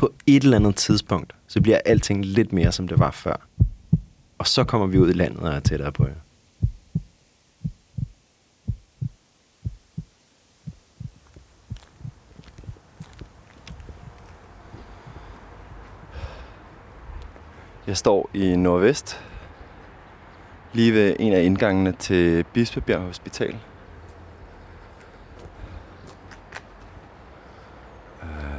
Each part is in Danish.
På et eller andet tidspunkt, så bliver alting lidt mere, som det var før. Og så kommer vi ud i landet og er tættere på jer. Jeg står i Nordvest, lige ved en af indgangene til Bispebjerg Hospital. Øh.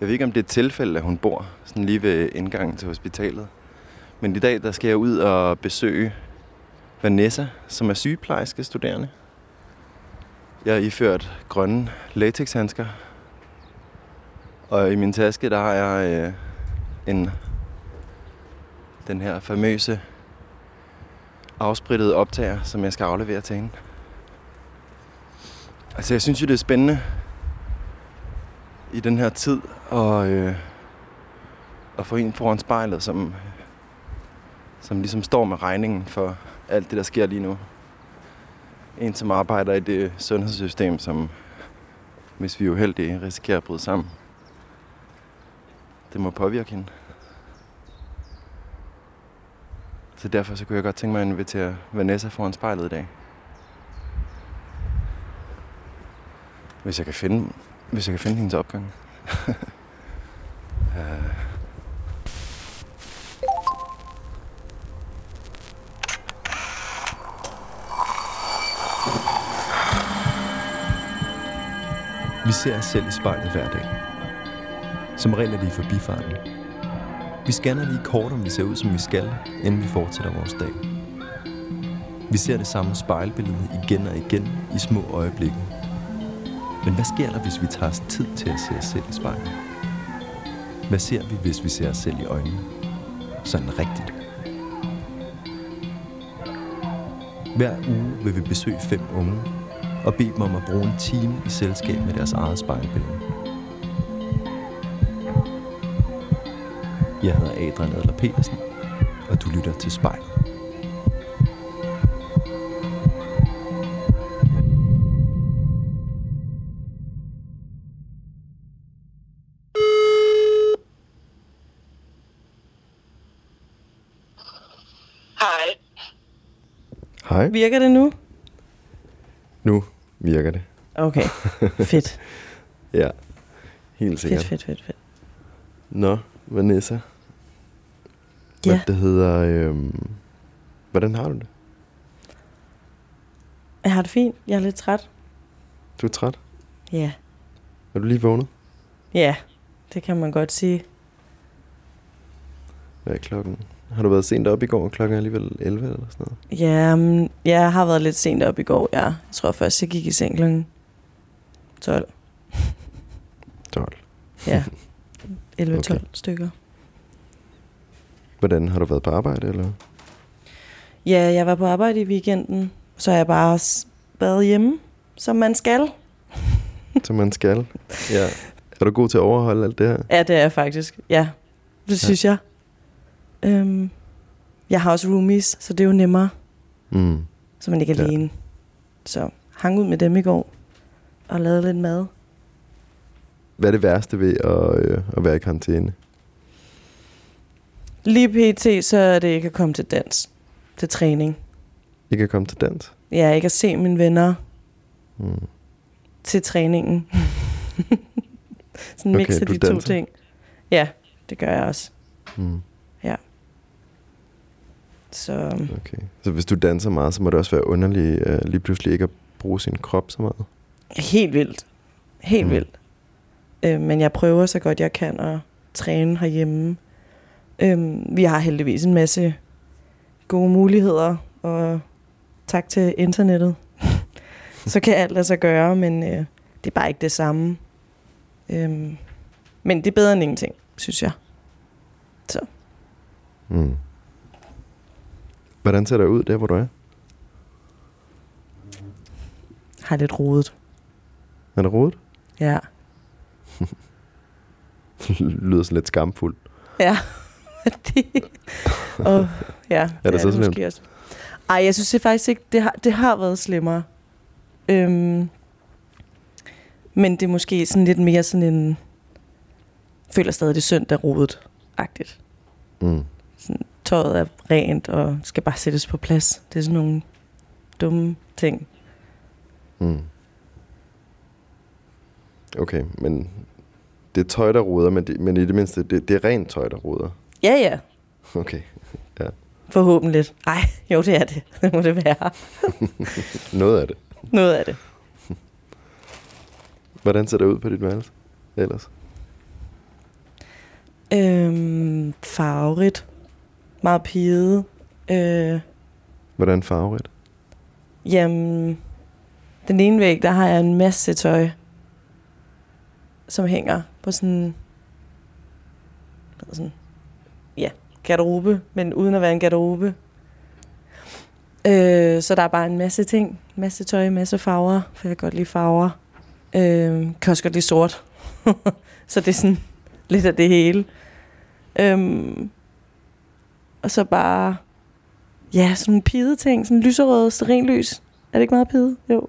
Jeg ved ikke, om det er et tilfælde, at hun bor sådan lige ved indgangen til hospitalet. Men i dag, der skal jeg ud og besøge Vanessa, som er sygeplejerske studerende. Jeg har iført grønne latexhandsker. Og i min taske, der har jeg øh, en den her famøse afsprittede optager, som jeg skal aflevere til hende. Altså, jeg synes jo, det er spændende i den her tid og, øh, og få en foran spejlet, som, som ligesom står med regningen for alt det, der sker lige nu. En, som arbejder i det sundhedssystem, som hvis vi er uheldige, risikerer at bryde sammen. Det må påvirke hende. Så derfor så kunne jeg godt tænke mig at invitere Vanessa foran spejlet i dag. Hvis jeg kan finde, hvis jeg kan finde hendes opgang. uh. Vi ser os selv i spejlet hver dag. Som regel er det i forbifarten. Vi scanner lige kort, om vi ser ud, som vi skal, inden vi fortsætter vores dag. Vi ser det samme spejlbillede igen og igen i små øjeblikke. Men hvad sker der, hvis vi tager os tid til at se os selv i spejlet? Hvad ser vi, hvis vi ser os selv i øjnene? Sådan rigtigt. Hver uge vil vi besøge fem unge og bede dem om at bruge en time i selskab med deres eget spejlbillede. Jeg hedder Adrian Adler Petersen, og du lytter til spejlet. Hej. Virker det nu? Nu virker det. Okay, fedt. Ja, helt sikkert. fedt, fedt, fedt, fedt. Nå, Vanessa. Hvad Ja, det hedder... Øhm, hvordan har du det? jeg har det fint. Jeg er lidt træt. Du er træt? Ja, Er du lige vågnet? ja, det kan man godt sige. Hvad er klokken? Har du været sent op i går? Klokken er alligevel 11 eller sådan noget? Ja, men jeg har været lidt sent op i går, ja. Jeg tror først, jeg gik i seng kl. 12. 12. Ja, 11-12 Okay. stykker. Hvordan har du været på arbejde, eller? Ja, jeg var på arbejde i weekenden, så jeg bare været hjemme, som man skal. Som man skal. Ja. Er du god til at overholde alt det her? Ja, det er jeg faktisk. Ja, det Ja. synes jeg. Øhm, jeg har også roomies, så det er jo nemmere, Mm. så man ikke er Ja. alene. Så hang ud med dem i går og lavede lidt mad. Hvad er det værste ved at, øh, at være i karantæne? Lige pt, så er det ikke at komme til dans. Til træning. Ikke at komme til dans? Ja, ikke at se mine venner Mm. til træningen. Sådan en Okay, mix af du de to danser? ting. Ja, det gør jeg også. Mm. Så Okay. Så hvis du danser meget, så må det også være underligt øh, lige pludselig ikke at bruge sin krop så meget. helt vildt. Helt Mm. vildt. Øh, men jeg prøver så godt jeg kan at træne herhjemme. Øh, vi har heldigvis en masse gode muligheder, og tak til internettet. så kan alt lade sig gøre, men øh, det er bare ikke det samme. Øhm, men det er bedre end ingenting, synes jeg. Så. Mm. Hvordan ser det ud der, hvor du er? Har lidt rodet. Er det rodet? Ja. lyder sådan lidt skamfuldt. Ja. det, og, ja, Er det så det slemt? også. Ej, jeg synes det faktisk ikke, det har, det har været slemmere. Øhm, men det er måske sådan lidt mere sådan en... Føler stadig det er søndag rodet-agtigt. Mm. Sådan, tøjet er rent og skal bare sættes på plads. Det er sådan nogle dumme ting. Mm. Okay, men det er tøj, der ruder, men, det, men i det mindste, det, det er rent tøj, der ruder. Ja, ja. Okay, Forhåbentlig. Ej, jo, det er det. Det må det være. noget af det. Noget af det. Hvordan ser det ud på dit værelse ellers? Øhm, farverigt. Meget piget. Øh, Hvordan farverigt? jamen, den ene væg, der har jeg en masse tøj, som hænger på sådan, sådan ja, garderobe, men uden at være en garderobe. Øh, så der er bare en masse ting. Masse tøj, masse farver, for jeg kan godt lide farver. Øh, kan også godt lide sort. så det er sådan lidt af det hele. Øhm, og så bare, ja, sådan nogle pide ting. Sådan lyserøde sterinlys. Er det ikke meget pide? Jo.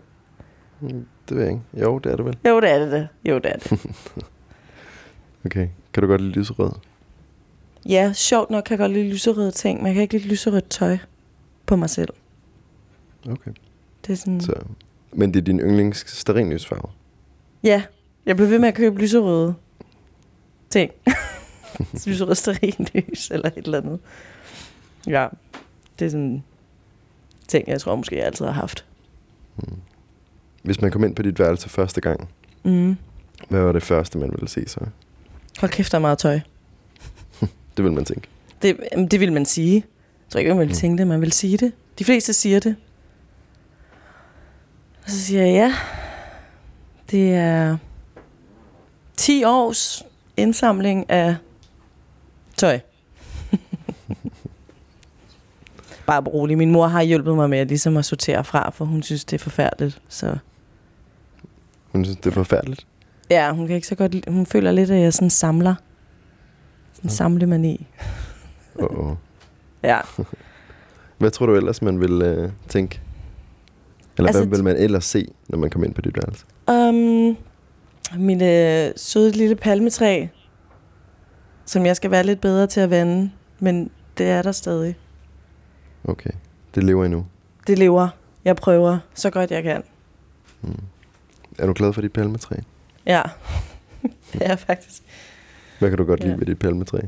Mm, Det ved jeg ikke. Jo, det er det vel. Jo, det er det. det. Jo, det er det. Okay. Kan du godt lide lyserød? ja, sjovt nok kan jeg godt lide lyserøde ting, men jeg kan ikke lide lyserødt tøj på mig selv. Okay. Det er sådan... Så. Men det er din yndlings sterinlysfarve? Ja, jeg blev ved med at købe lyserøde ting. lyserøde sterinlys eller et eller andet. Ja, det er sådan ting, jeg tror måske, jeg altid har haft. Hvis man kom ind på dit værelse første gang, Mm. hvad var det første, man ville se så? Hold kæft, der er meget tøj. Det vil man tænke. Det, det vil man sige. Jeg tror ikke, man vil tænke det, man vil sige det. De fleste siger det. Og så siger jeg, ja, det er 10 års indsamling af tøj. Bare rolig. Min mor har hjulpet mig med at, ligesom at sortere fra, for hun synes, det er forfærdeligt. Så Hun synes, det er forfærdeligt. ja, hun kan ikke så godt Hun føler lidt, at jeg sådan samler. Sådan samlemani. Oh, oh. Ja. Hvad tror du ellers, man vil øh, tænke? Eller Altså, hvad vil man ellers se, når man kommer ind på dit værelse? Um, min øh, søde lille palmetræ, som jeg skal være lidt bedre til at vande, men det er der stadig. Okay. Det lever endnu. Det lever. Jeg prøver så godt jeg kan. Er du glad for dit palmetræ? Ja, det er jeg faktisk. Hvad kan du godt Ja. lide ved dit palmetræ?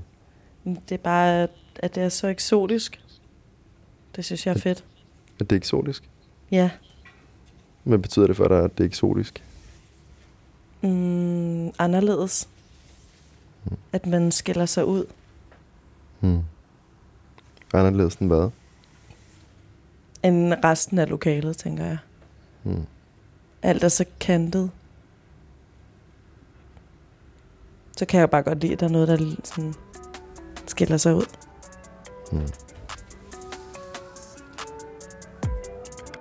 Det er bare, at det er så eksotisk. Det synes jeg er fedt. At det er eksotisk? Ja. Hvad betyder det for dig, at det er eksotisk? Mm, anderledes. At man skiller sig ud. Hmm. Anderledes end hvad? End resten af lokalet, tænker jeg. Hmm. Alt er så kantet. Så kan jeg bare godt lide, at der er noget, der sådan skiller sig ud. Hmm.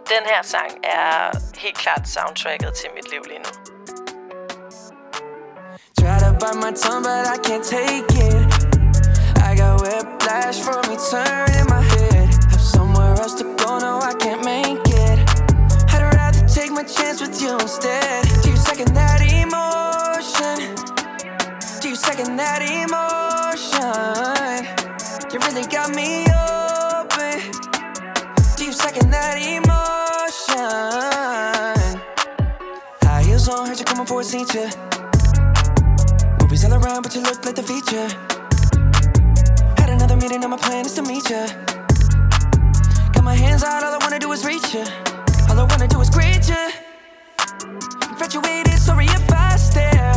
Den her sang er helt klart soundtracket til mit liv lige nu. Try to bite my tongue, but I can't take it. I got whiplash from me turning my somewhere else to go, no, I can't make it. I'd rather take my chance with you instead. Do you second that emotion? Do you second that emotion? You really got me open. Do you second that emotion? High heels on, heard you coming for a seizure. Movies all around, but you look like the feature. Had another meeting, and my plan is to meet ya. Hands out, all I wanna do is reach ya. All I wanna do is greet ya. Infatuated, sorry if I stare.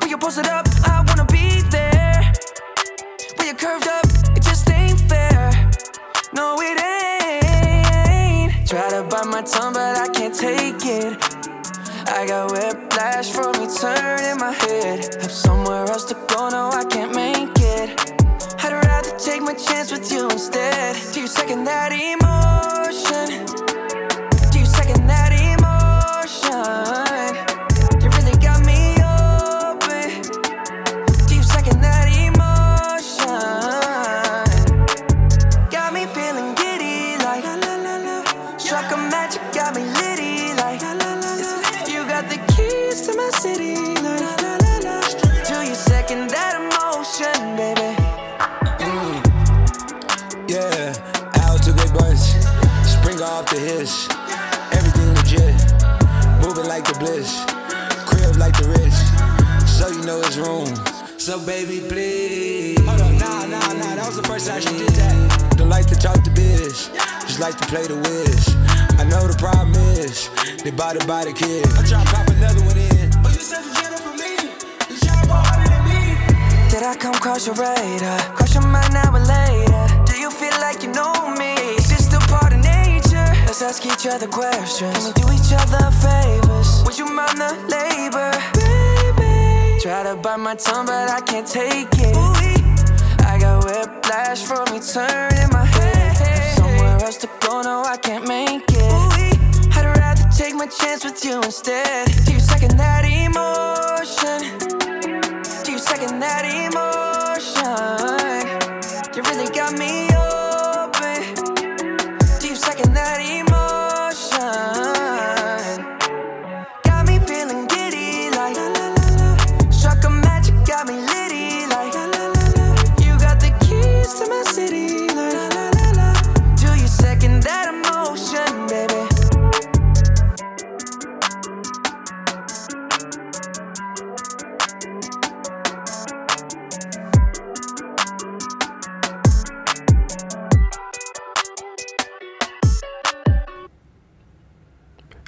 When you posted up, I wanna be there. When you curved up, it just ain't fair. No, it ain't. Try to bite my tongue, but I can't take it. I got whiplash from me turning my head. Have somewhere else to go, no, I can't make it. My chance with you instead. Do you second that emotion? My tongue, but I can't take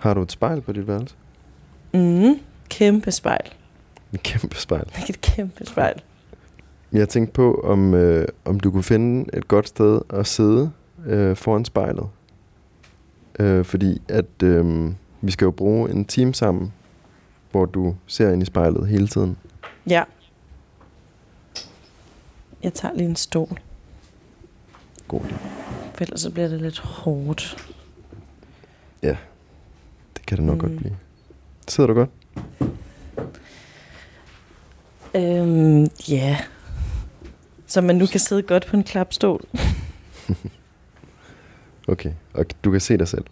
Har du et spejl på dit værelse? Mm, kæmpe spejl. Et kæmpe spejl. Et kæmpe spejl. Jeg tænkte på, om, øh, om du kunne finde et godt sted at sidde øh, foran spejlet. Øh, fordi at øh, vi skal jo bruge en time sammen, hvor du ser ind i spejlet hele tiden. Ja. Jeg tager lige en stol, God idé. for ellers så bliver det lidt hårdt. Det kan det nok mm. Mm. godt blive. Sidder du godt? Øhm, ja. Så man nu kan sidde godt på en klapstol. Okay. Og du kan se dig selv?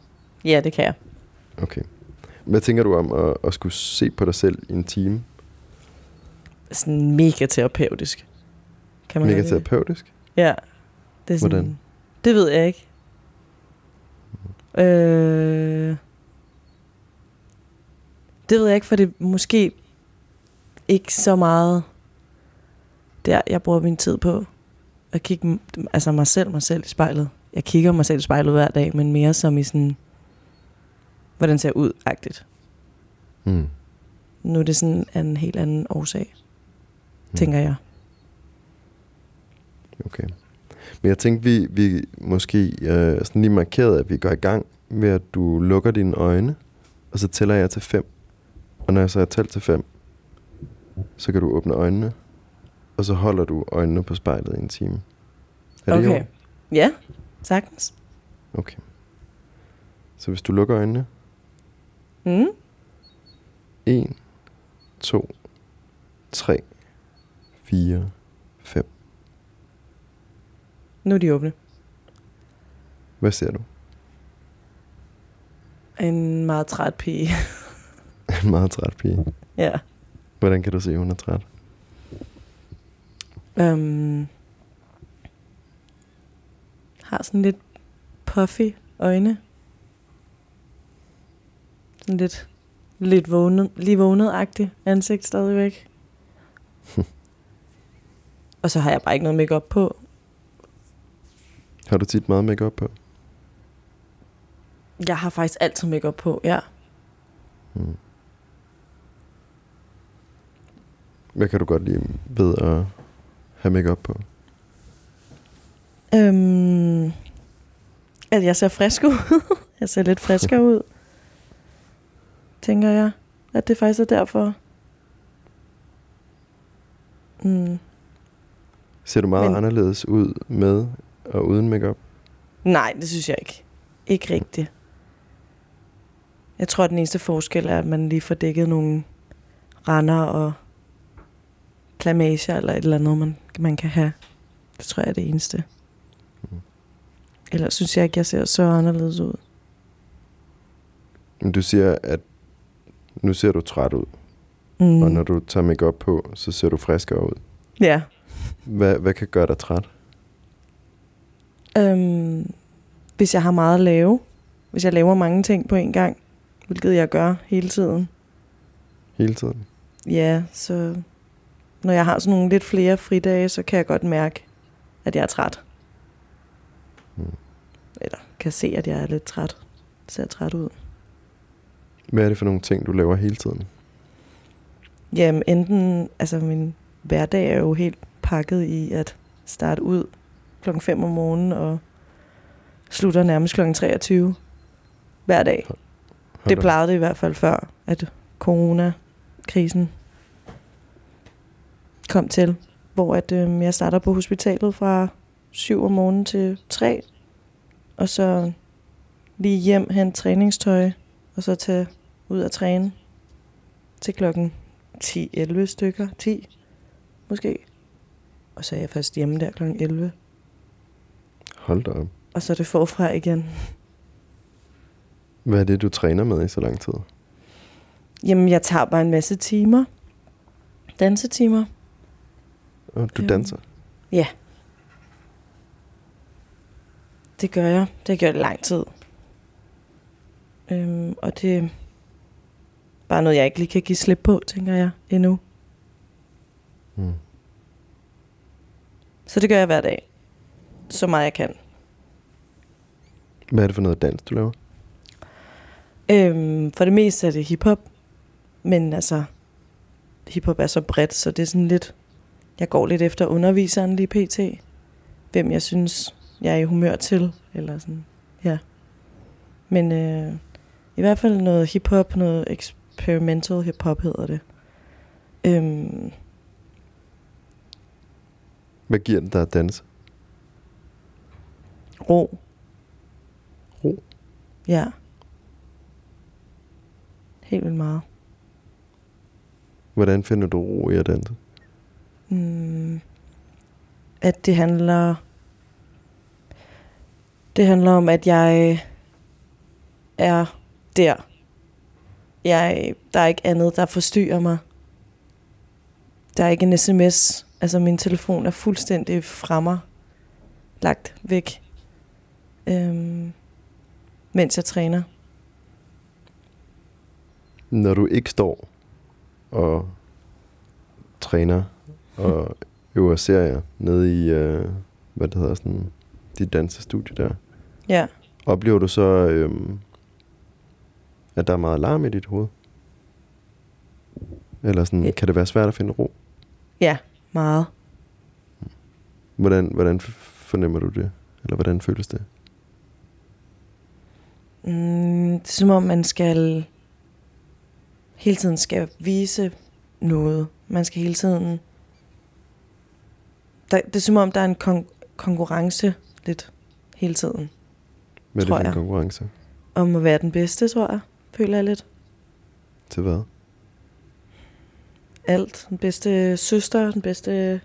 Ja, det kan jeg. Okay. Hvad tænker du om at, at skulle se på dig selv i en time? Sådan mega terapeutisk. Kan man Mega det? terapeutisk? Ja. Det er sådan, Hvordan? Det ved jeg ikke. Øh, det ved jeg ikke, for det er måske ikke så meget der, jeg bruger min tid på. At kigge altså mig selv, mig selv i spejlet. Jeg kigger mig selv i spejlet hver dag, men mere som i sådan, hvordan ser jeg ud-agtigt. Mm. Nu er det sådan en helt anden årsag, Mm. tænker jeg. Okay. Men jeg tænkte, vi, vi måske øh, sådan lige markerede, at vi går i gang med, at du lukker dine øjne, og så tæller jeg til fem. Og når jeg så har talt til fem, så kan du åbne øjnene, og så holder du øjnene på spejlet i en time. Er det okay. orden? Ja, sagtens. Okay. Så hvis du lukker øjnene, Mm. 1, 2, 3, 4, 5. Nu er de åbne. Hvad ser du? En meget træt pige. En meget træt pige. ja. Hvordan kan du se, at hun er træt? Um, har sådan lidt puffy øjne. Sådan lidt, lidt vågnet, lige vågnet-agtig ansigt stadigvæk. Og så har jeg bare ikke noget makeup på. Har du tit meget makeup på? Jeg har faktisk altid makeup på, ja. Mm. Hvad kan du godt lide ved at have makeup på? Øhm, at jeg ser frisk ud. jeg ser lidt friskere ud. Tænker jeg. at det faktisk er derfor. Mm. Ser du meget Men- anderledes ud med og uden makeup? Nej, det synes jeg ikke. Ikke rigtigt. Jeg tror, at den eneste forskel er, at man lige får dækket nogle render og klamager eller et eller andet, man, man kan have. Det tror jeg er det eneste. Ellers synes jeg ikke, jeg ser så anderledes ud. Men du siger, at nu ser du træt ud, Mm. mm. og når du tager makeup på, så ser du friskere ud. Ja. Hvad, hvad kan gøre dig træt? Øhm, hvis jeg har meget at lave, hvis jeg laver mange ting på en gang, hvilket jeg gør hele tiden, Hele tiden? ja, så når jeg har sådan nogle lidt flere fridage, så kan jeg godt mærke, at jeg er træt. Mm. Eller kan se, at jeg er lidt træt. Ser træt ud. Hvad er det for nogle ting, du laver hele tiden? Jamen enten, altså min hverdag er jo helt pakket i at starte ud klokken 5 om morgenen og slutter nærmest klokken 23 hver dag. Hold Det plejede det i hvert fald før, at coronakrisen kom til, hvor at, øhm, jeg starter på hospitalet fra 7 om morgenen til 3, og så lige hjem, hente træningstøj, og så tage ud og træne til klokken 10-11 stykker, 10 måske. Og så er jeg først hjemme der klokken 11, Hold da op. og så er det forfra igen. Hvad er det, du træner med i så lang tid? Jamen, jeg tager bare en masse timer. Dansetimer. Og du Øhm. danser? Det gør jeg. Det har jeg gjort i lang tid. Øhm, og det er bare noget, jeg ikke lige kan give slip på, tænker jeg, endnu. Mm. Så det gør jeg hver dag. Så meget jeg kan. Hvad er det for noget dans, du laver? Øhm, for det meste er det hiphop. Men altså, hiphop er så bredt, så det er sådan lidt... Jeg går lidt efter underviseren lige pt. Hvem jeg synes, jeg er i humør til. Eller sådan, ja. Men øh, i hvert fald noget hiphop, noget experimental hiphop hedder det. Øhm, Hvad giver det dig at danse? ro. Ro? Ja. Helt vildt meget. Hvordan finder du ro i at danse? Mm, at det handler det handler om at jeg er der. Jeg, der er ikke andet, der forstyrrer mig. Der er ikke en sms. Altså min telefon er fuldstændig fra mig. Lagt væk. Øhm, mens jeg træner. Når du ikke står og træner og øver serier nede i, øh, hvad det hedder, sådan, dit dansestudie der, Ja. oplever du så, øh, at der er meget larm i dit hoved? Eller sådan, Ja. kan det være svært at finde ro? Ja, meget. Hvordan, hvordan fornemmer du det? Eller hvordan føles det? Mm, det er som om, man skal hele tiden skal vise noget. Man skal hele tiden... Der, det er som om, der er en kon- konkurrence lidt hele tiden. Hvad er det for en konkurrence? Om at være den bedste, tror jeg. Føler jeg lidt. Til hvad? Alt. Den bedste søster, den bedste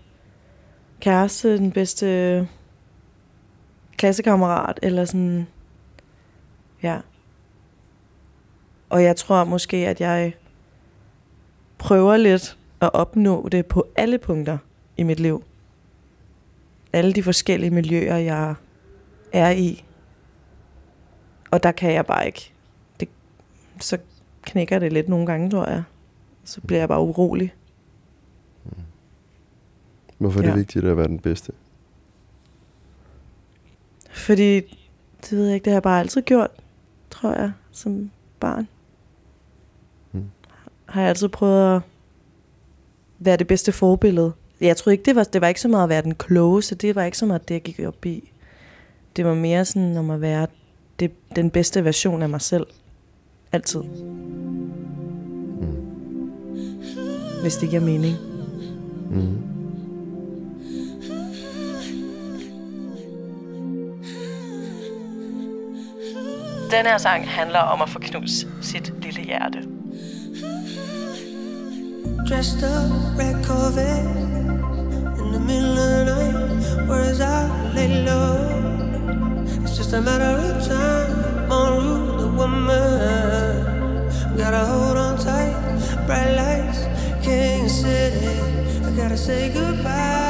kæreste, den bedste klassekammerat, eller sådan... Ja. Og jeg tror måske, at jeg prøver lidt at opnå det på alle punkter i mit liv. Alle de forskellige miljøer, jeg er i. Og der kan jeg bare ikke. Det, så knækker det lidt nogle gange, tror jeg. Så bliver jeg bare urolig. Hvorfor er det Ja. vigtigt at være den bedste? Fordi, det ved jeg ikke, det har jeg bare altid gjort, tror jeg, som barn. Mm. Har jeg altid prøvet at være det bedste forbillede. Jeg tror ikke, det var, det var ikke så meget at være den klogeste, det var ikke så meget det, jeg gik op i. Det var mere sådan om at være det, den bedste version af mig selv. Altid. Mm. hvis det giver mening. Mm. Den her sang handler om at få knust sit lille hjerte. Dressed up, red Corvette. In the middle of the night Where's I lay low. It's just a matter of time En route to woman. Gotta hold on tight Bright lights, King City I gotta say goodbye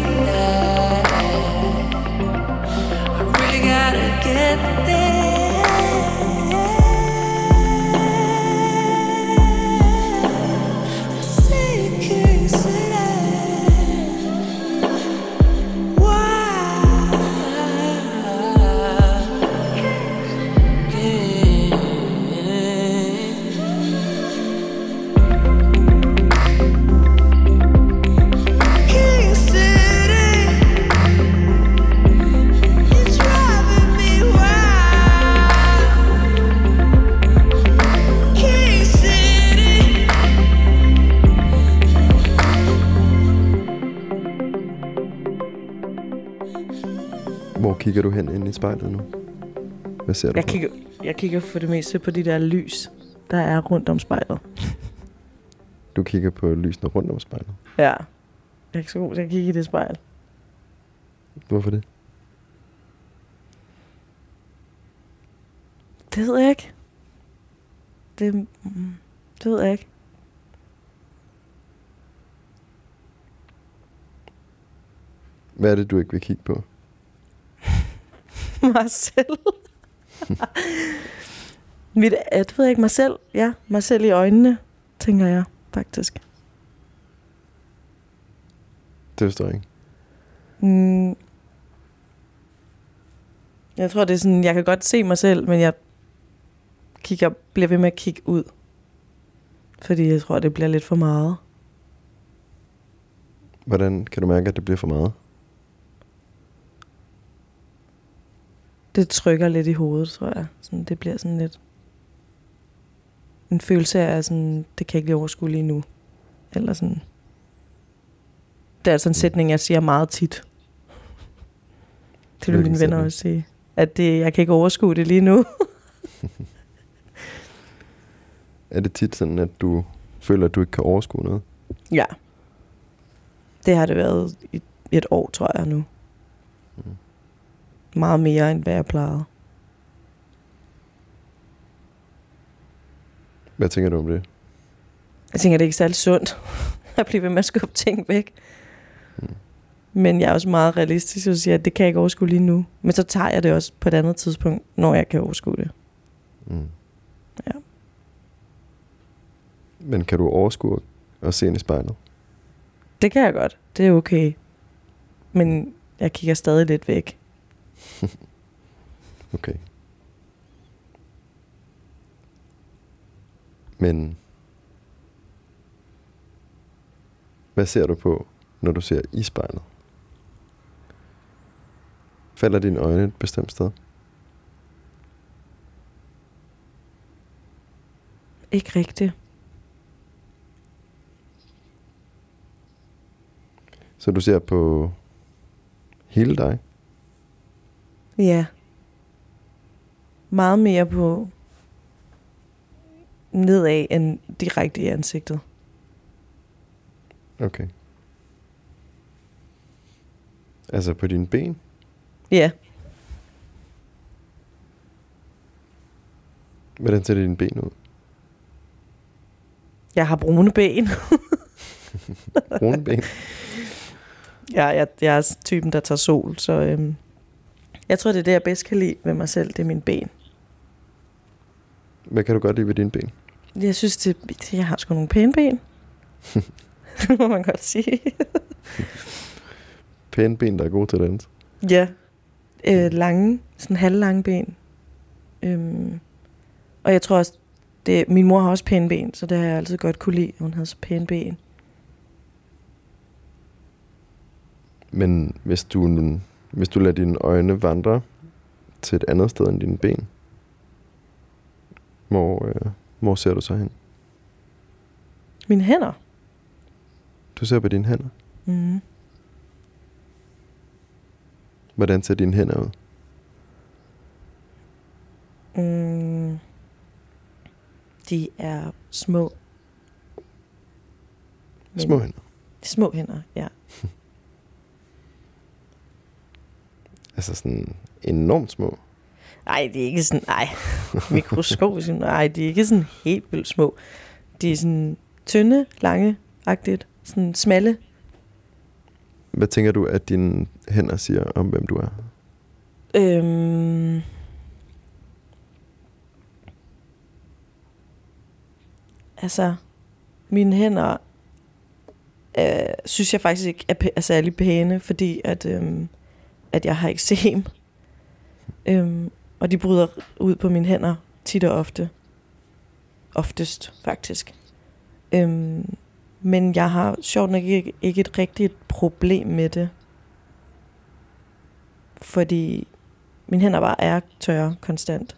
that. Kigger du hen ind i spejlet nu? Hvad ser du Jeg på? kigger, jeg kigger for det meste på de der lys, der er rundt om spejlet. Du kigger på lysene rundt om spejlet. Ja. Jeg er ikke så god til at kigge i det spejl. Hvorfor det? Det ved jeg ikke. Det, mm, det ved jeg ikke. Hvad er det, du ikke vil kigge på? mig selv. Mit, det ved jeg ikke, mig selv. Ja, mig selv i øjnene, tænker jeg faktisk. Det forstår jeg ikke. Mm. Jeg tror, det er sådan, jeg kan godt se mig selv, men jeg kigger, bliver ved med at kigge ud. Fordi jeg tror, det bliver lidt for meget. Hvordan kan du mærke, at det bliver for meget? Det trykker lidt i hovedet, tror jeg. Sådan, det bliver sådan lidt... En følelse af, sådan, det kan jeg ikke lige overskue lige nu. Eller sådan... Det er altså en sætning, jeg siger meget tit. Det vil mine venner også sige. At det, jeg kan ikke overskue det lige nu. Er det tit sådan, at du føler, at du ikke kan overskue noget? Ja. Det har det været i et år, tror jeg nu. Mm. Meget mere, end hvad jeg plejede. Hvad tænker du om det? Jeg tænker, det er ikke særlig sundt at blive ved med at skubbe ting væk. Mm. Men jeg er også meget realistisk og siger, at det kan jeg ikke overskue lige nu. Men så tager jeg det også på et andet tidspunkt, når jeg kan overskue det. Mm. Ja. Men kan du overskue at se ind i spejlet? Det kan jeg godt. Det er okay. Men jeg kigger stadig lidt væk. Okay. Men hvad ser du på, når du ser i spejlet? Falder dine øjne et bestemt sted? Ikke rigtigt. Så du ser på hele dig? Ja. Meget mere på nedad end direkte i ansigtet. Okay. Altså på dine ben? Ja. Hvordan ser dine ben ud? Jeg har brune ben. Brune ben? Ja, jeg, jeg er typen, der tager sol, så øhm, jeg tror, det er det, jeg bedst kan lide ved mig selv, det er mine ben. Hvad kan du godt lide ved dine ben? Jeg synes, det, jeg har sgu nogle pæne ben. det må man godt sige. Pæne ben, der er gode til at danse. ja. Øh, lange, sådan halvlange ben. Øhm, og jeg tror også, det, min mor har også pæne ben, så det har jeg altid godt kunne lide, at hun havde så pæne ben. Men hvis du, hvis du lader dine øjne vandre til et andet sted end dine ben, hvor, øh, hvor ser du så hen? Mine hænder. Du ser på dine hænder. Mm. Hvordan ser dine hænder ud? Mm. De er små. Men- Små hænder. Små hænder, ja. Altså sådan enormt små. Nej, de er ikke sådan, nej, mikroskopiske, nej, de er ikke sådan helt vildt små. De er sådan tynde, lange, agtigt, sådan smalle. Hvad tænker du, at dine hænder siger om, hvem du er? Øhm, altså, mine hænder øh, synes jeg faktisk ikke er, pæ- er særlig pæne, fordi at, øhm, at jeg har eksem. Øhm, og de bryder ud på mine hænder tit og ofte. Oftest, faktisk. Øhm, men jeg har sjovt nok ikke, ikke et rigtigt problem med det. Fordi mine hænder bare er tørre konstant.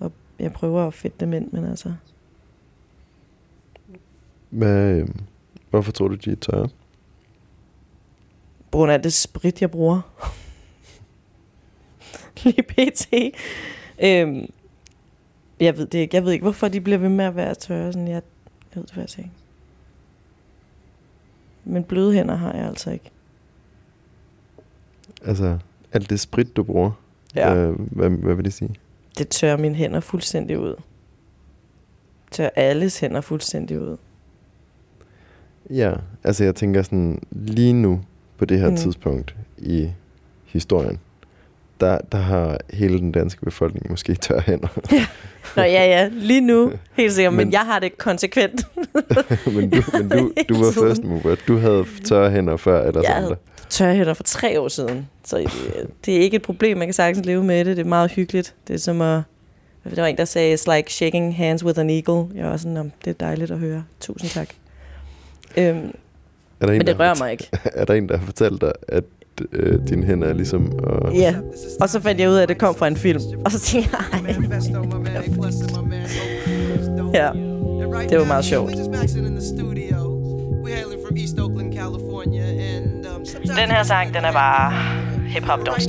Og jeg prøver at fedte dem ind, men altså... Hvad, øhm, hvorfor tror du, de er tørre? På grund af det sprit, jeg bruger. Lige pt. Øhm, jeg ved det ikke. Jeg ved ikke, hvorfor de bliver ved med at være tørre. Sådan, jeg, jeg ved det faktisk ikke. Men bløde hænder har jeg altså ikke. Altså, alt det sprit, du bruger, Ja. øh, hvad, hvad vil det sige? Det tørrer mine hænder fuldstændig ud. Tør alles hænder fuldstændig ud. Ja, altså jeg tænker sådan, lige nu på det her Mm. tidspunkt i historien, der, der har hele den danske befolkning måske tørre hænder. Nå ja, ja, lige nu, helt sikkert, men, men jeg har det konsekvent. men du, men du, du var first mover. Du havde tørre hænder før eller sådan havde tørre hænder for tre år siden, så det, det er ikke et problem, man kan sagtens leve med det, det er meget hyggeligt. Det er som at, der var en, der sagde, it's like shaking hands with an eagle. Jeg var sådan, "Nå, det er dejligt at høre, tusind tak. Øhm, Er der en, men der det rører mig ikke. Er der en, der har fortalt dig, at øh, dine hænder er ligesom... Og, Ja, og så fandt jeg ud af, at det kom fra en film, og så tænkte jeg, ej, ja, det var meget sjovt. Den her sang, den er bare hip-hop, don't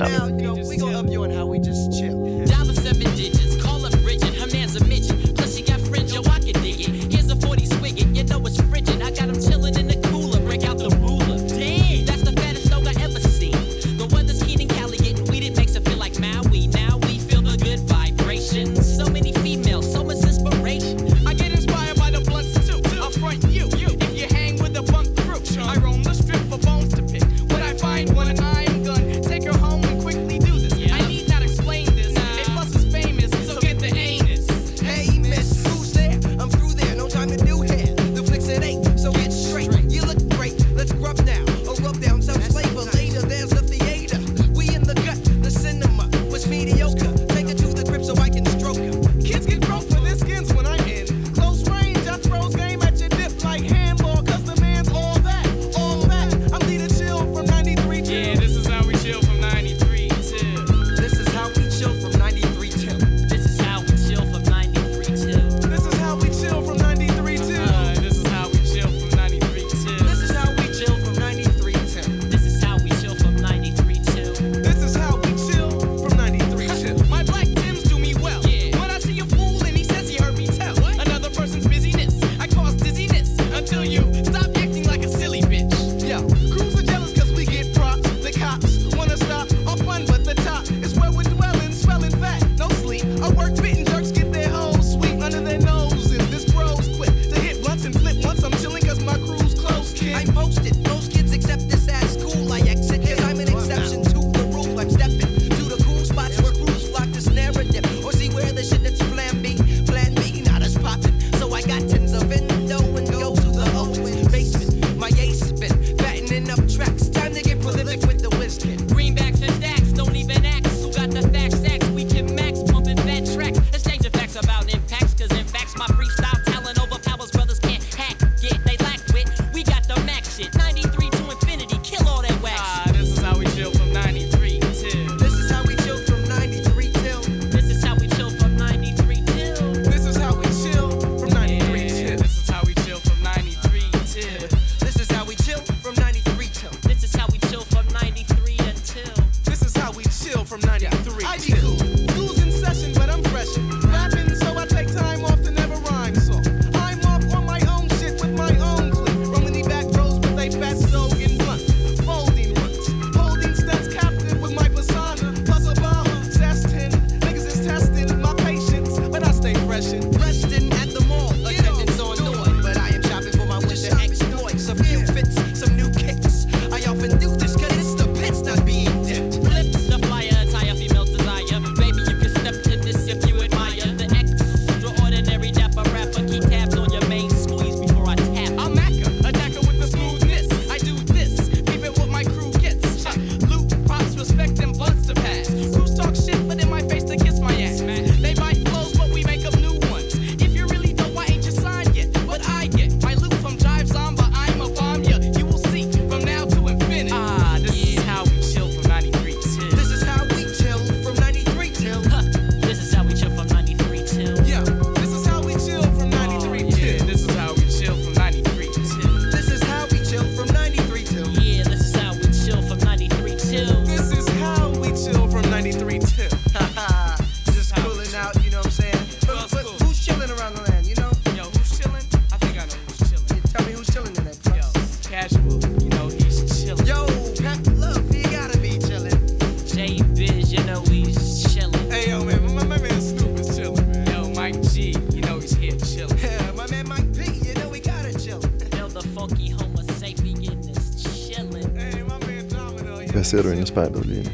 ser du inde i spejlet lige nu?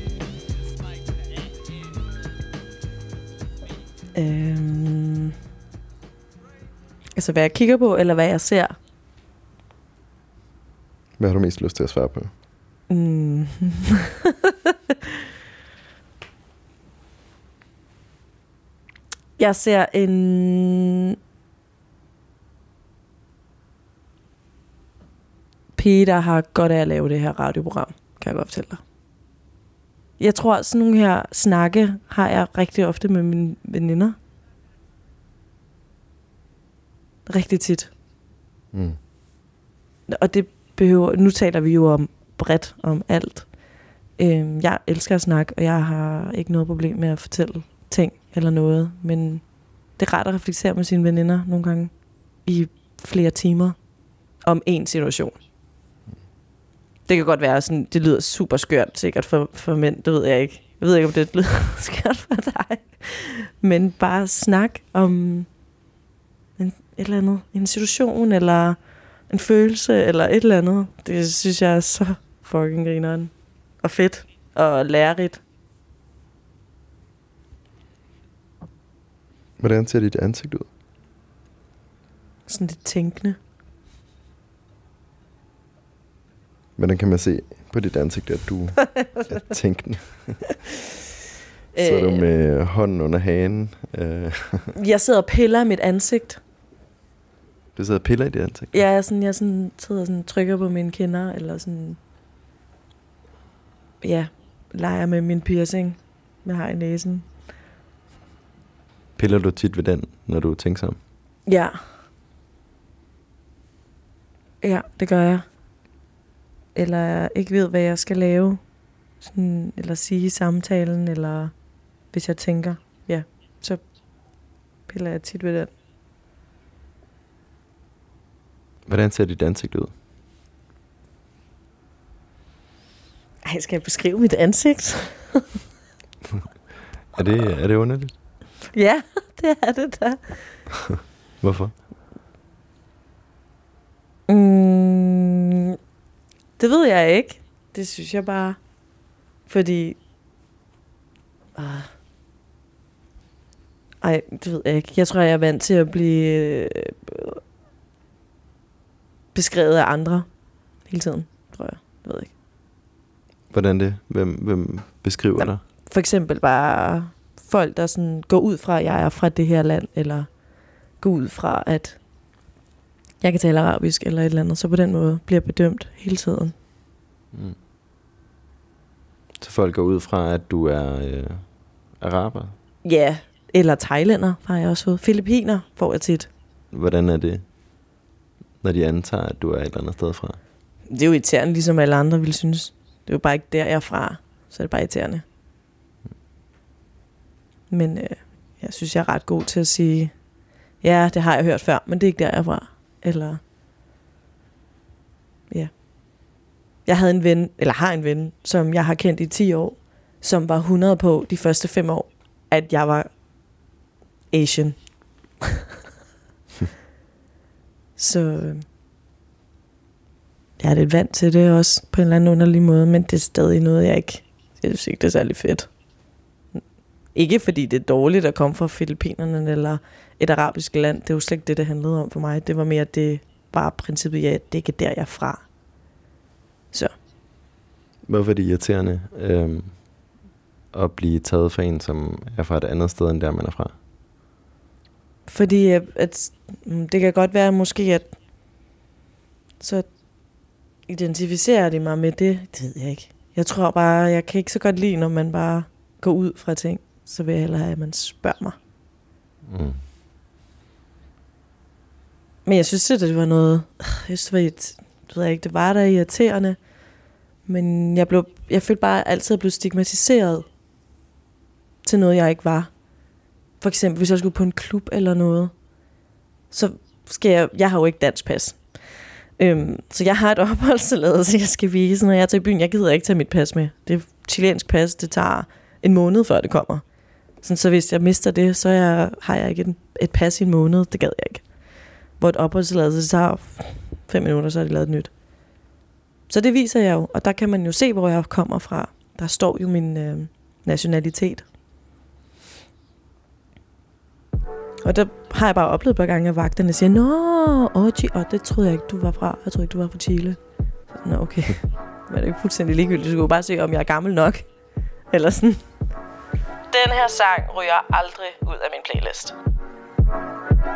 Øhm, altså, hvad jeg kigger på, eller hvad jeg ser? Hvad har du mest lyst til at svare på? Mm. jeg ser en pige, der har godt af at lave det her radioprogram, kan jeg godt fortælle dig. Jeg tror, sådan nogle her snakke har jeg rigtig ofte med mine veninder. Rigtig tit. Mm. Og det behøver, nu taler vi jo om bredt om alt. Øhm, jeg elsker at snakke, og jeg har ikke noget problem med at fortælle ting eller noget, men det er rart at reflektere med sine veninder nogle gange i flere timer om en situation. Det kan godt være sådan, det lyder super skørt sikkert for, for mænd, det ved jeg ikke. Jeg ved ikke, om det lyder skørt for dig. Men bare snak om en, et eller andet, en situation, eller en følelse, eller et eller andet. Det synes jeg er så fucking grineren. Og fedt. Og lærerigt. Hvordan ser dit ansigt ud? Sådan lidt tænkende. Hvordan kan man se på dit ansigt, at du er tænkende? Så du Øh, med hånden under hagen. Øh, Jeg sidder og piller mit ansigt. du sidder og piller i dit ansigt. Jeg er sådan, jeg sådan, sidder sådan trykker på mine kinder, eller sådan, ja, leger med min piercing, jeg har i næsen. Piller du tit ved den, når du tænker sammen? Ja. Ja, det gør jeg. Eller ikke ved, hvad jeg skal lave. Sådan, eller sige i samtalen, eller hvis jeg tænker, ja, så piller jeg tit ved den. Hvordan ser dit ansigt ud? Ej, skal jeg beskrive mit ansigt? Er det, er det underligt? ja, det er det da. Hvorfor? Mm, det ved jeg ikke. Det synes jeg bare. Fordi... Ah. Ej, det ved jeg ikke. Jeg tror, jeg er vant til at blive øh, beskrevet af andre hele tiden, tror jeg. Jeg ved ikke. Hvordan det? Hvem, hvem beskriver Jamen. dig? For eksempel bare folk, der sådan går ud fra, at jeg er fra det her land, eller går ud fra, at jeg kan tale arabisk, eller et eller andet. Så på den måde bliver jeg bedømt hele tiden. Mm. Så folk går ud fra, at du er øh, araber? Ja, eller thailænder har jeg også fået. Filippiner får jeg tit. Hvordan er det, når de antager, at du er et eller andet sted fra? Det er jo irriterende, ligesom alle andre ville synes. Det er jo bare ikke der, jeg er fra. Så er det bare irriterende. Men øh, jeg synes, jeg er ret god til at sige, ja, det har jeg hørt før, men det er ikke der, jeg er fra. Eller, ja. Jeg havde en ven, eller har en ven, som jeg har kendt i 10 år, som var 100 på de første 5 år, at jeg var Asian. Så øh, jeg er lidt vant til det også, på en eller anden underlig måde, men det er stadig noget, jeg ikke, jeg synes ikke, det er særlig fedt. Ikke fordi det er dårligt at komme fra Filippinerne eller et arabisk land. Det er jo slet ikke det, det handlede om for mig. Det var mere det, bare princippet, ja, det er ikke der, jeg er fra. Så Hvorfor er det irriterende øh, at blive taget for en, som er fra et andet sted, end der man er fra? Fordi at, at mm, det kan godt være måske, at så identificerer de mig med det. Det ved jeg ikke. Jeg tror bare, jeg kan ikke så godt lide, når man bare går ud fra ting. Så vil jeg hellere have, at man spørger mig. Mm. Men jeg synes, at det var noget... Jeg synes, det var, det ved jeg ikke, det var da irriterende. Men jeg, blev, jeg følte bare altid at blive stigmatiseret til noget, jeg ikke var. For eksempel, hvis jeg skulle på en klub eller noget, så skal jeg... Jeg har jo ikke dansk pas. Øhm, så jeg har et opholdstilladelse, jeg skal vise, når jeg er til byen. Jeg gider ikke tage mit pas med. Det er chilensk pas, det tager en måned, før det kommer. Sådan, så hvis jeg mister det, så jeg, har jeg ikke et, et pas i en måned. Det gad jeg ikke. Hvor et opholdstilladelse, det tager fem minutter, så er det lavet et nyt. så det viser jeg jo, og der kan man jo se, hvor jeg kommer fra. Der står jo min øh, nationalitet. Og der har jeg bare oplevet et par gange, at vagterne siger, Nå, Ochi, og det troede jeg ikke, du var fra. Jeg troede ikke, du var fra Chile. Nå, okay. Men det er ikke fuldstændig ligegyldigt. Du skulle bare se, om jeg er gammel nok. Eller sådan. Den her sang ryger aldrig ud af min playlist.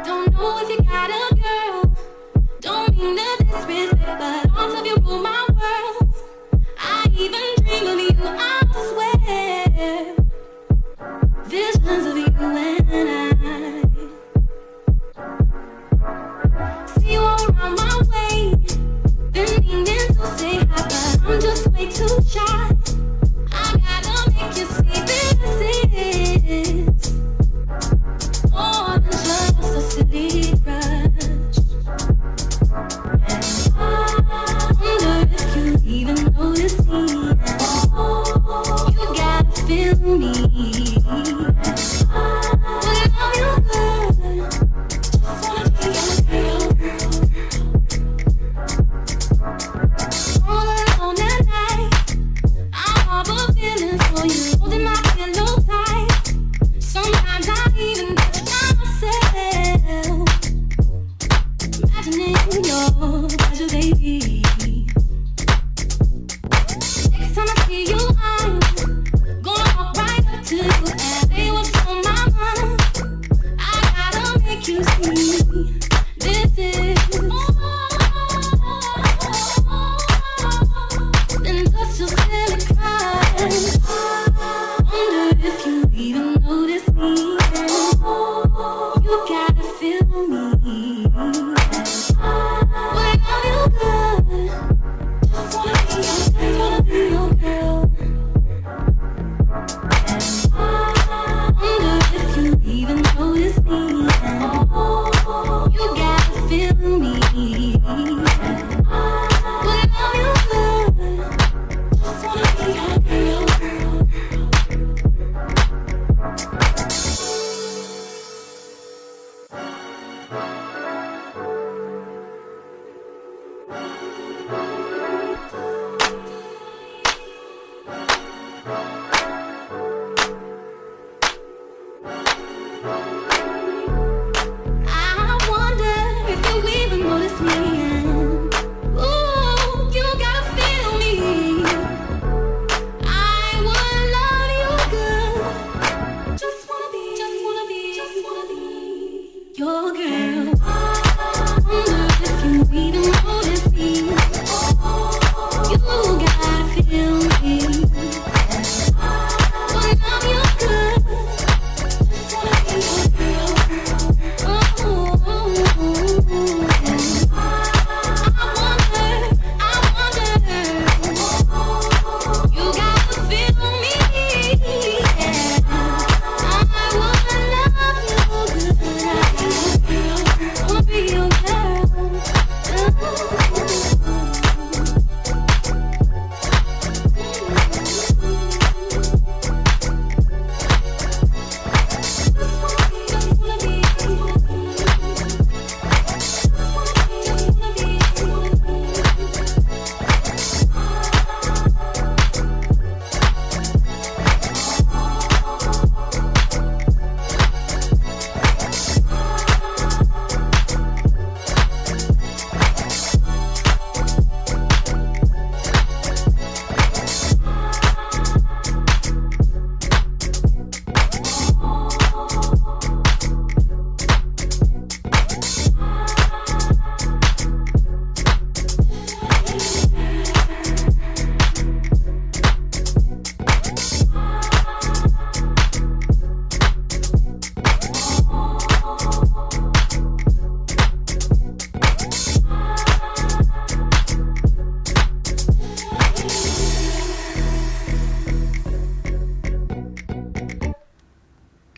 Don't know if you got a girl. Don't mean to disrespect, but of you rule my world. I even dream of you, I swear. Visions of you and I. See you around my way. To say hi, but I'm just way too shy. I gotta make you Oh, you see.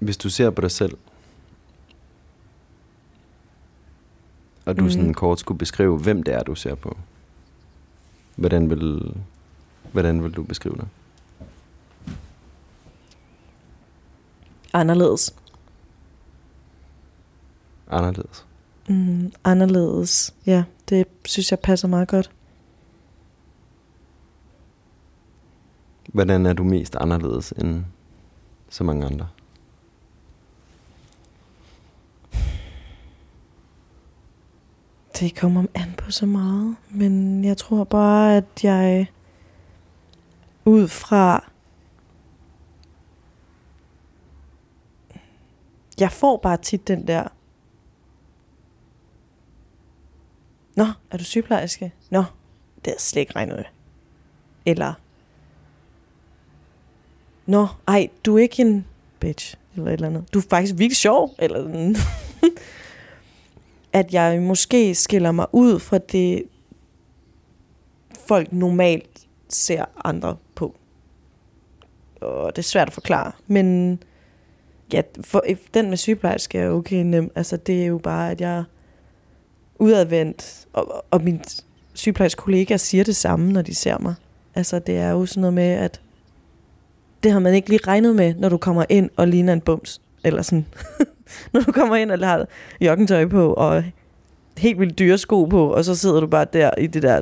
Hvis du ser på dig selv, og du mm. sådan kort skulle beskrive, hvem det er, du ser på, hvordan vil, hvordan vil du beskrive dig? Anderledes. Anderledes. Mm, anderledes. Ja, det synes jeg passer meget godt. Hvordan er du mest anderledes end så mange andre? Det kommer an på så meget, men jeg tror bare, at jeg ud fra... Jeg får bare tit den der... Nå, er du sygeplejerske? Nå, det er slet ikke regnet. Eller... Nå, ej, du er ikke en bitch, eller et eller andet. Du er faktisk virkelig sjov, eller sådan. at jeg måske skiller mig ud fra det, folk normalt ser andre på. Og det er svært at forklare, men ja, for, øh, den med sygeplejerske er okay nem. Altså, det er jo bare, at jeg er udadvendt, og, og min sygeplejerske kollega siger det samme, når de ser mig. Altså, det er jo sådan noget med, at det har man ikke lige regnet med, når du kommer ind og ligner en bums. Eller sådan. når du kommer ind og har joggentøj på, og helt vildt dyre sko på, og så sidder du bare der i det der,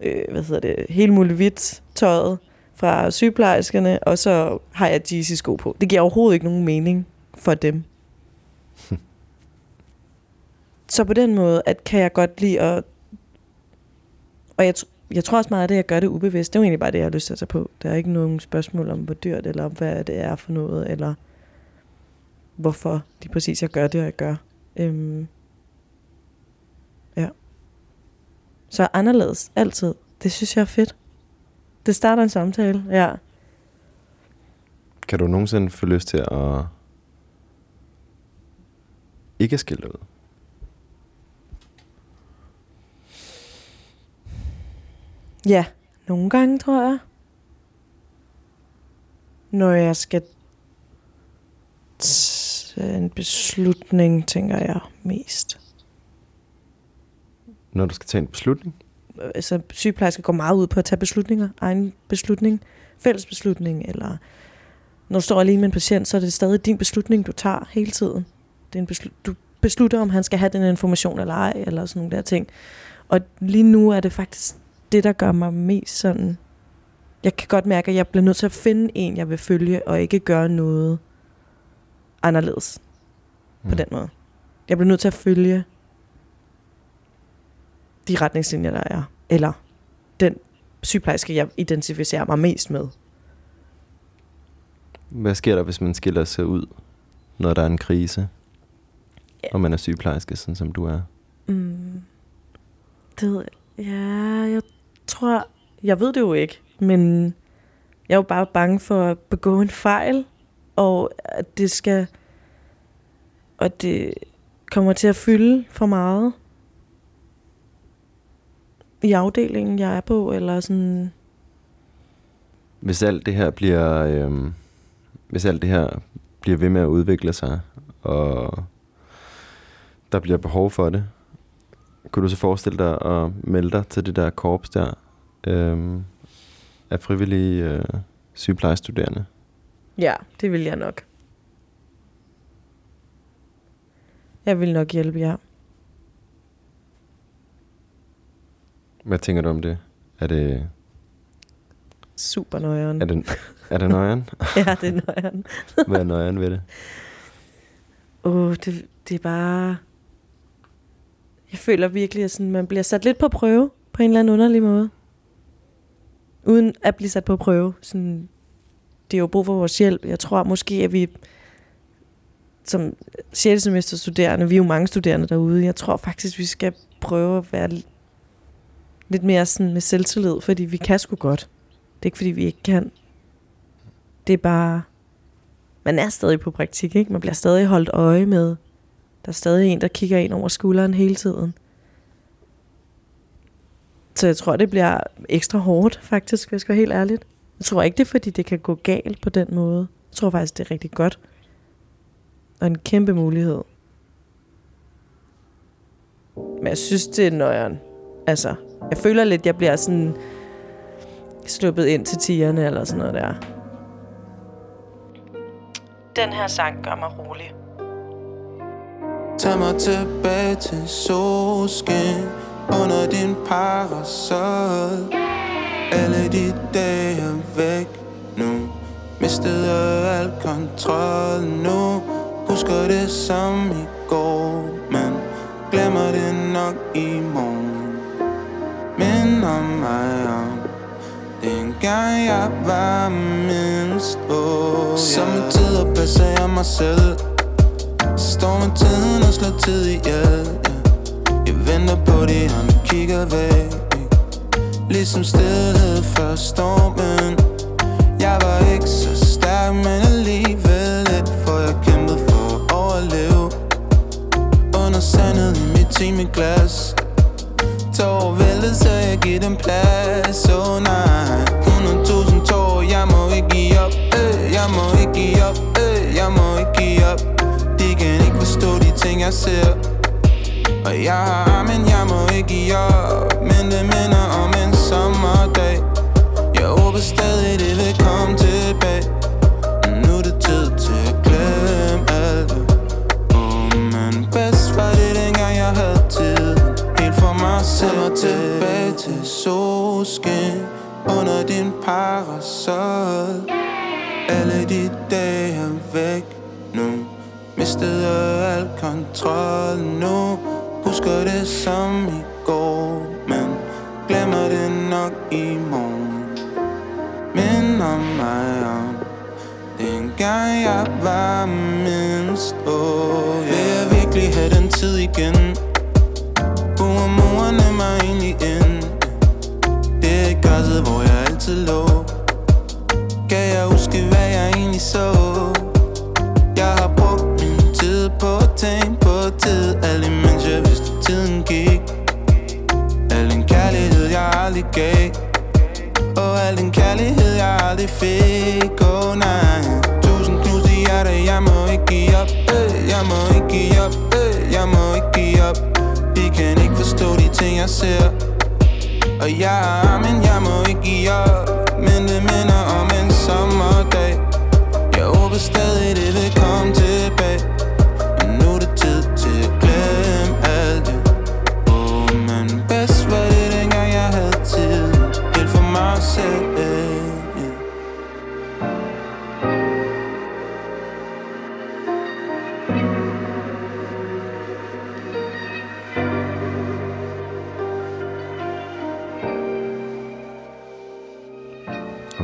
øh, hvad hedder det, helt muligt tøjet fra sygeplejerskerne, og så har jeg Yeezy sko på. Det giver overhovedet ikke nogen mening for dem. så på den måde, at kan jeg godt lide at... Og jeg, jeg tror også meget af det, jeg gør det ubevidst. Det er jo egentlig bare det, jeg har lyst til at tage på. Der er ikke nogen spørgsmål om, hvor dyrt, eller om, hvad det er for noget, eller hvorfor er præcis, jeg gør det, og jeg gør. Øhm, ja. Så anderledes, altid. Det synes jeg er fedt. Det starter en samtale, ja. Kan du nogensinde få lyst til at ikke skille ud? Ja, nogle gange, tror jeg. Når jeg skal tage en beslutning, tænker jeg mest. Når du skal tage en beslutning? Altså, sygeplejersker går meget ud på at tage beslutninger. Egen beslutning, fælles beslutning, eller når du står alene med en patient, så er det stadig din beslutning, du tager hele tiden. Det er en beslut, du beslutter, om han skal have den information eller ej, eller sådan nogle der ting. Og lige nu er det faktisk det, der gør mig mest sådan... Jeg kan godt mærke, at jeg bliver nødt til at finde en, jeg vil følge, og ikke gøre noget anderledes mm. på den måde. Jeg bliver nødt til at følge de retningslinjer, der er. Eller den sygeplejerske, jeg identificerer mig mest med. Hvad sker der, hvis man skiller sig ud, når der er en krise? Ja. Og man er sygeplejerske, sådan som du er. Mm. Det ved jeg. Ja, jeg tror... Jeg ved det jo ikke, men jeg er jo bare bange for at begå en fejl, og at det skal... Og at det kommer til at fylde for meget i afdelingen, jeg er på, eller sådan... Hvis alt det her bliver... øh, hvis alt det her bliver ved med at udvikle sig, og der bliver behov for det, kunne du så forestille dig at melde dig til det der korps der øh, af frivillige øh, sygeplejestuderende? Ja, det vil jeg nok. Jeg vil nok hjælpe jer. Hvad tænker du om det? Er det, Super nøjeren. er det, er det nøjeren? ja, det er nøjeren. Hvad er nøjeren ved det? Åh, oh, det, det er bare... Jeg føler virkelig, at sådan, man bliver sat lidt på prøve, på en eller anden underlig måde. Uden at blive sat på prøve. Sådan, det er jo brug for vores hjælp. Jeg tror måske, at vi som 6. semester studerende, vi er jo mange studerende derude, jeg tror faktisk, vi skal prøve at være lidt mere sådan med selvtillid, fordi vi kan sgu godt. Det er ikke, fordi vi ikke kan. Det er bare... Man er stadig på praktik, ikke? Man bliver stadig holdt øje med. Der er stadig en, der kigger ind over skulderen hele tiden. Så jeg tror, det bliver ekstra hårdt, faktisk, hvis jeg skal være helt ærligt. Jeg tror ikke, det er, fordi det kan gå galt på den måde. Jeg tror faktisk, det er rigtig godt. Og en kæmpe mulighed. Men jeg synes, det er nøjeren. Altså, jeg føler lidt, jeg bliver sådan sluppet ind til tierne eller sådan noget der. Den her sang gør mig rolig. Tag mig tilbage til solskin Under din parasol alle de dage er væk nu. Mistede al kontrol nu. Husker det som i går Men glemmer det nok i morgen. Minder mig om Dengang jeg var mindst på oh, Sommetider passer jeg mig selv. Står med tiden og slår tid ihjel. Yeah. Jeg venter på de andre kigger væk. Ligesom stillhed før stormen. Jeg var ikke så stærk, men alligevel lidt For jeg kæmpede for at overleve. Under sandet i mit timeglas Tår væltede, så jeg giver dem plads. Oh nej, 100.000 tår Jeg må ikke give op, øh, jeg må ikke give op, øh, jeg må ikke give op. De kan ikke forstå de ting jeg ser. Og jeg har armen, jeg må ikke give op. Men det minder om sommerdag. Jeg håber stadig, det vil komme tilbage. Nu er det tid til at glemme alt. Oh, men bedst var det dengang jeg havde tid. Helt for mig selv og tilbage til solskin. Under din parasol. Alle de dage er væk nu. Mistede al kontrol nu. Husker det som i går Men glemmer det nok i morgen. Minder mig om Dengang jeg var mindst oh, yeah. Vil jeg virkelig have den tid igen? Bor morerne mig egentlig ind? Det er i græsset, hvor jeg altid lå. Kan jeg huske, hvad jeg egentlig så? Jeg har brugt min tid på at tænke på tid. Alt imens jeg vidste, tiden gik aldrig gav Og al den kærlighed, jeg aldrig fik. Oh nej. Tusind knuste hjerter, jeg må ikke give op. Øh, Jeg må ikke give op. Øh, Jeg må ikke give op. De kan ikke forstå de ting, jeg ser. Og jeg har armen, jeg må ikke give op. Men det minder om en sommerdag. Jeg håber stadig, det vil komme tilbage.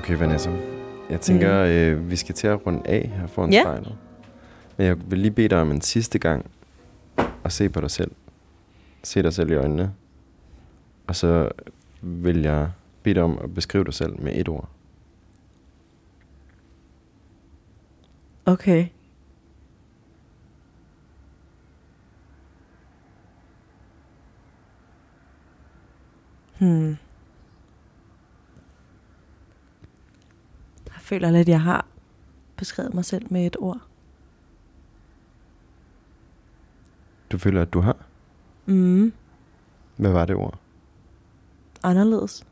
Okay, Vanessa. Jeg tænker, mm. øh, vi skal til at runde af her foran Ja. spejlet. Men jeg vil lige bede dig om en sidste gang at se på dig selv. Se dig selv i øjnene. Og så vil jeg bede dig om at beskrive dig selv med et ord. Okay. Hmm. Føler lidt, at jeg har beskrevet mig selv med et ord. Du føler, at du har? Mm. Hvad var det ord? Anderledes.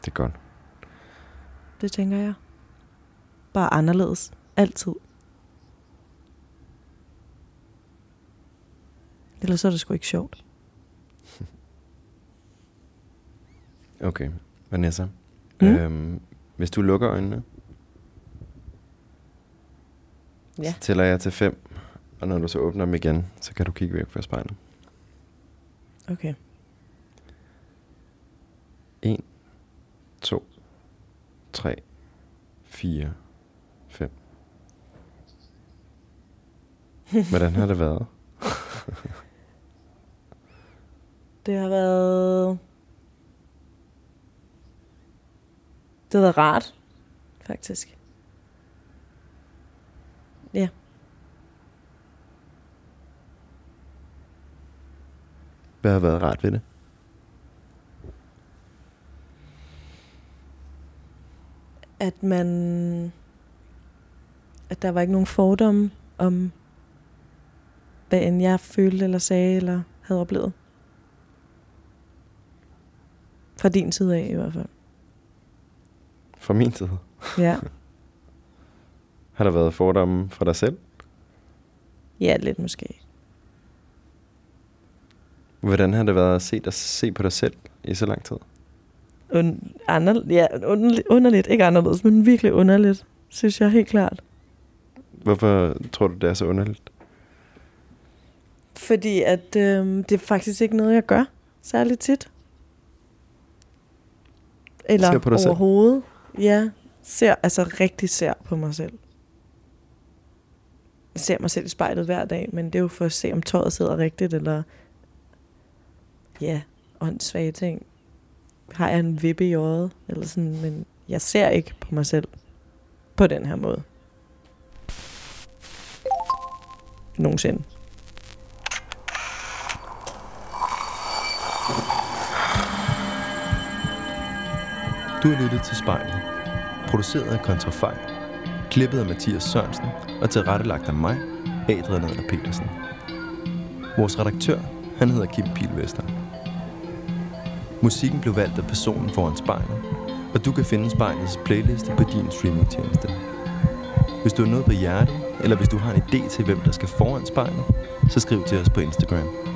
Det er godt. Det tænker jeg. Bare anderledes. Altid. Ellers så er det sgu ikke sjovt. Okay, Vanessa. Mm. Øhm, hvis du lukker øjnene, Ja. så tæller jeg til fem. Og når du så åbner dem igen, så kan du kigge væk fra spejlet. Okay. 1, 2, 3, 4, 5. Hvordan har det været? Det har været... Det har været rart, faktisk. Ja. Hvad har været rart ved det? At man... At der var ikke nogen fordomme om, hvad end jeg følte eller sagde eller havde oplevet. Fra din side af i hvert fald. Fra min side. Ja, Har der været fordomme fra dig selv? ja lidt måske. Hvordan har det været at se, dig, se på dig selv i så lang tid? Und, ander, ja, underligt, underligt, ikke anderledes, men virkelig underligt, synes jeg helt klart. Hvorfor tror du, det er så underligt? Fordi at øh, det er faktisk ikke noget, jeg gør særligt tit. Eller Ser på dig selv? overhovedet. Ja, ser, altså rigtig ser på mig selv. Jeg ser mig selv i spejlet hver dag, men det er jo for at se, om tøjet sidder rigtigt, eller ja, åndssvage ting. Har jeg en vippe i øjet, eller sådan, men jeg ser ikke på mig selv på den her måde. Nogensinde. Du har lyttet til spejlet. Produceret af Kontrafej. Klippet af Mathias Sørensen og tilrettelagt af mig, Adrian Adler Petersen. Vores redaktør, han hedder Kim Pilvester. Musikken blev valgt af personen foran spejlet, og du kan finde spejlets playliste på din streamingtjeneste. Hvis du har noget på hjertet, eller hvis du har en idé til, hvem der skal foran spejlet, så skriv til os på Instagram.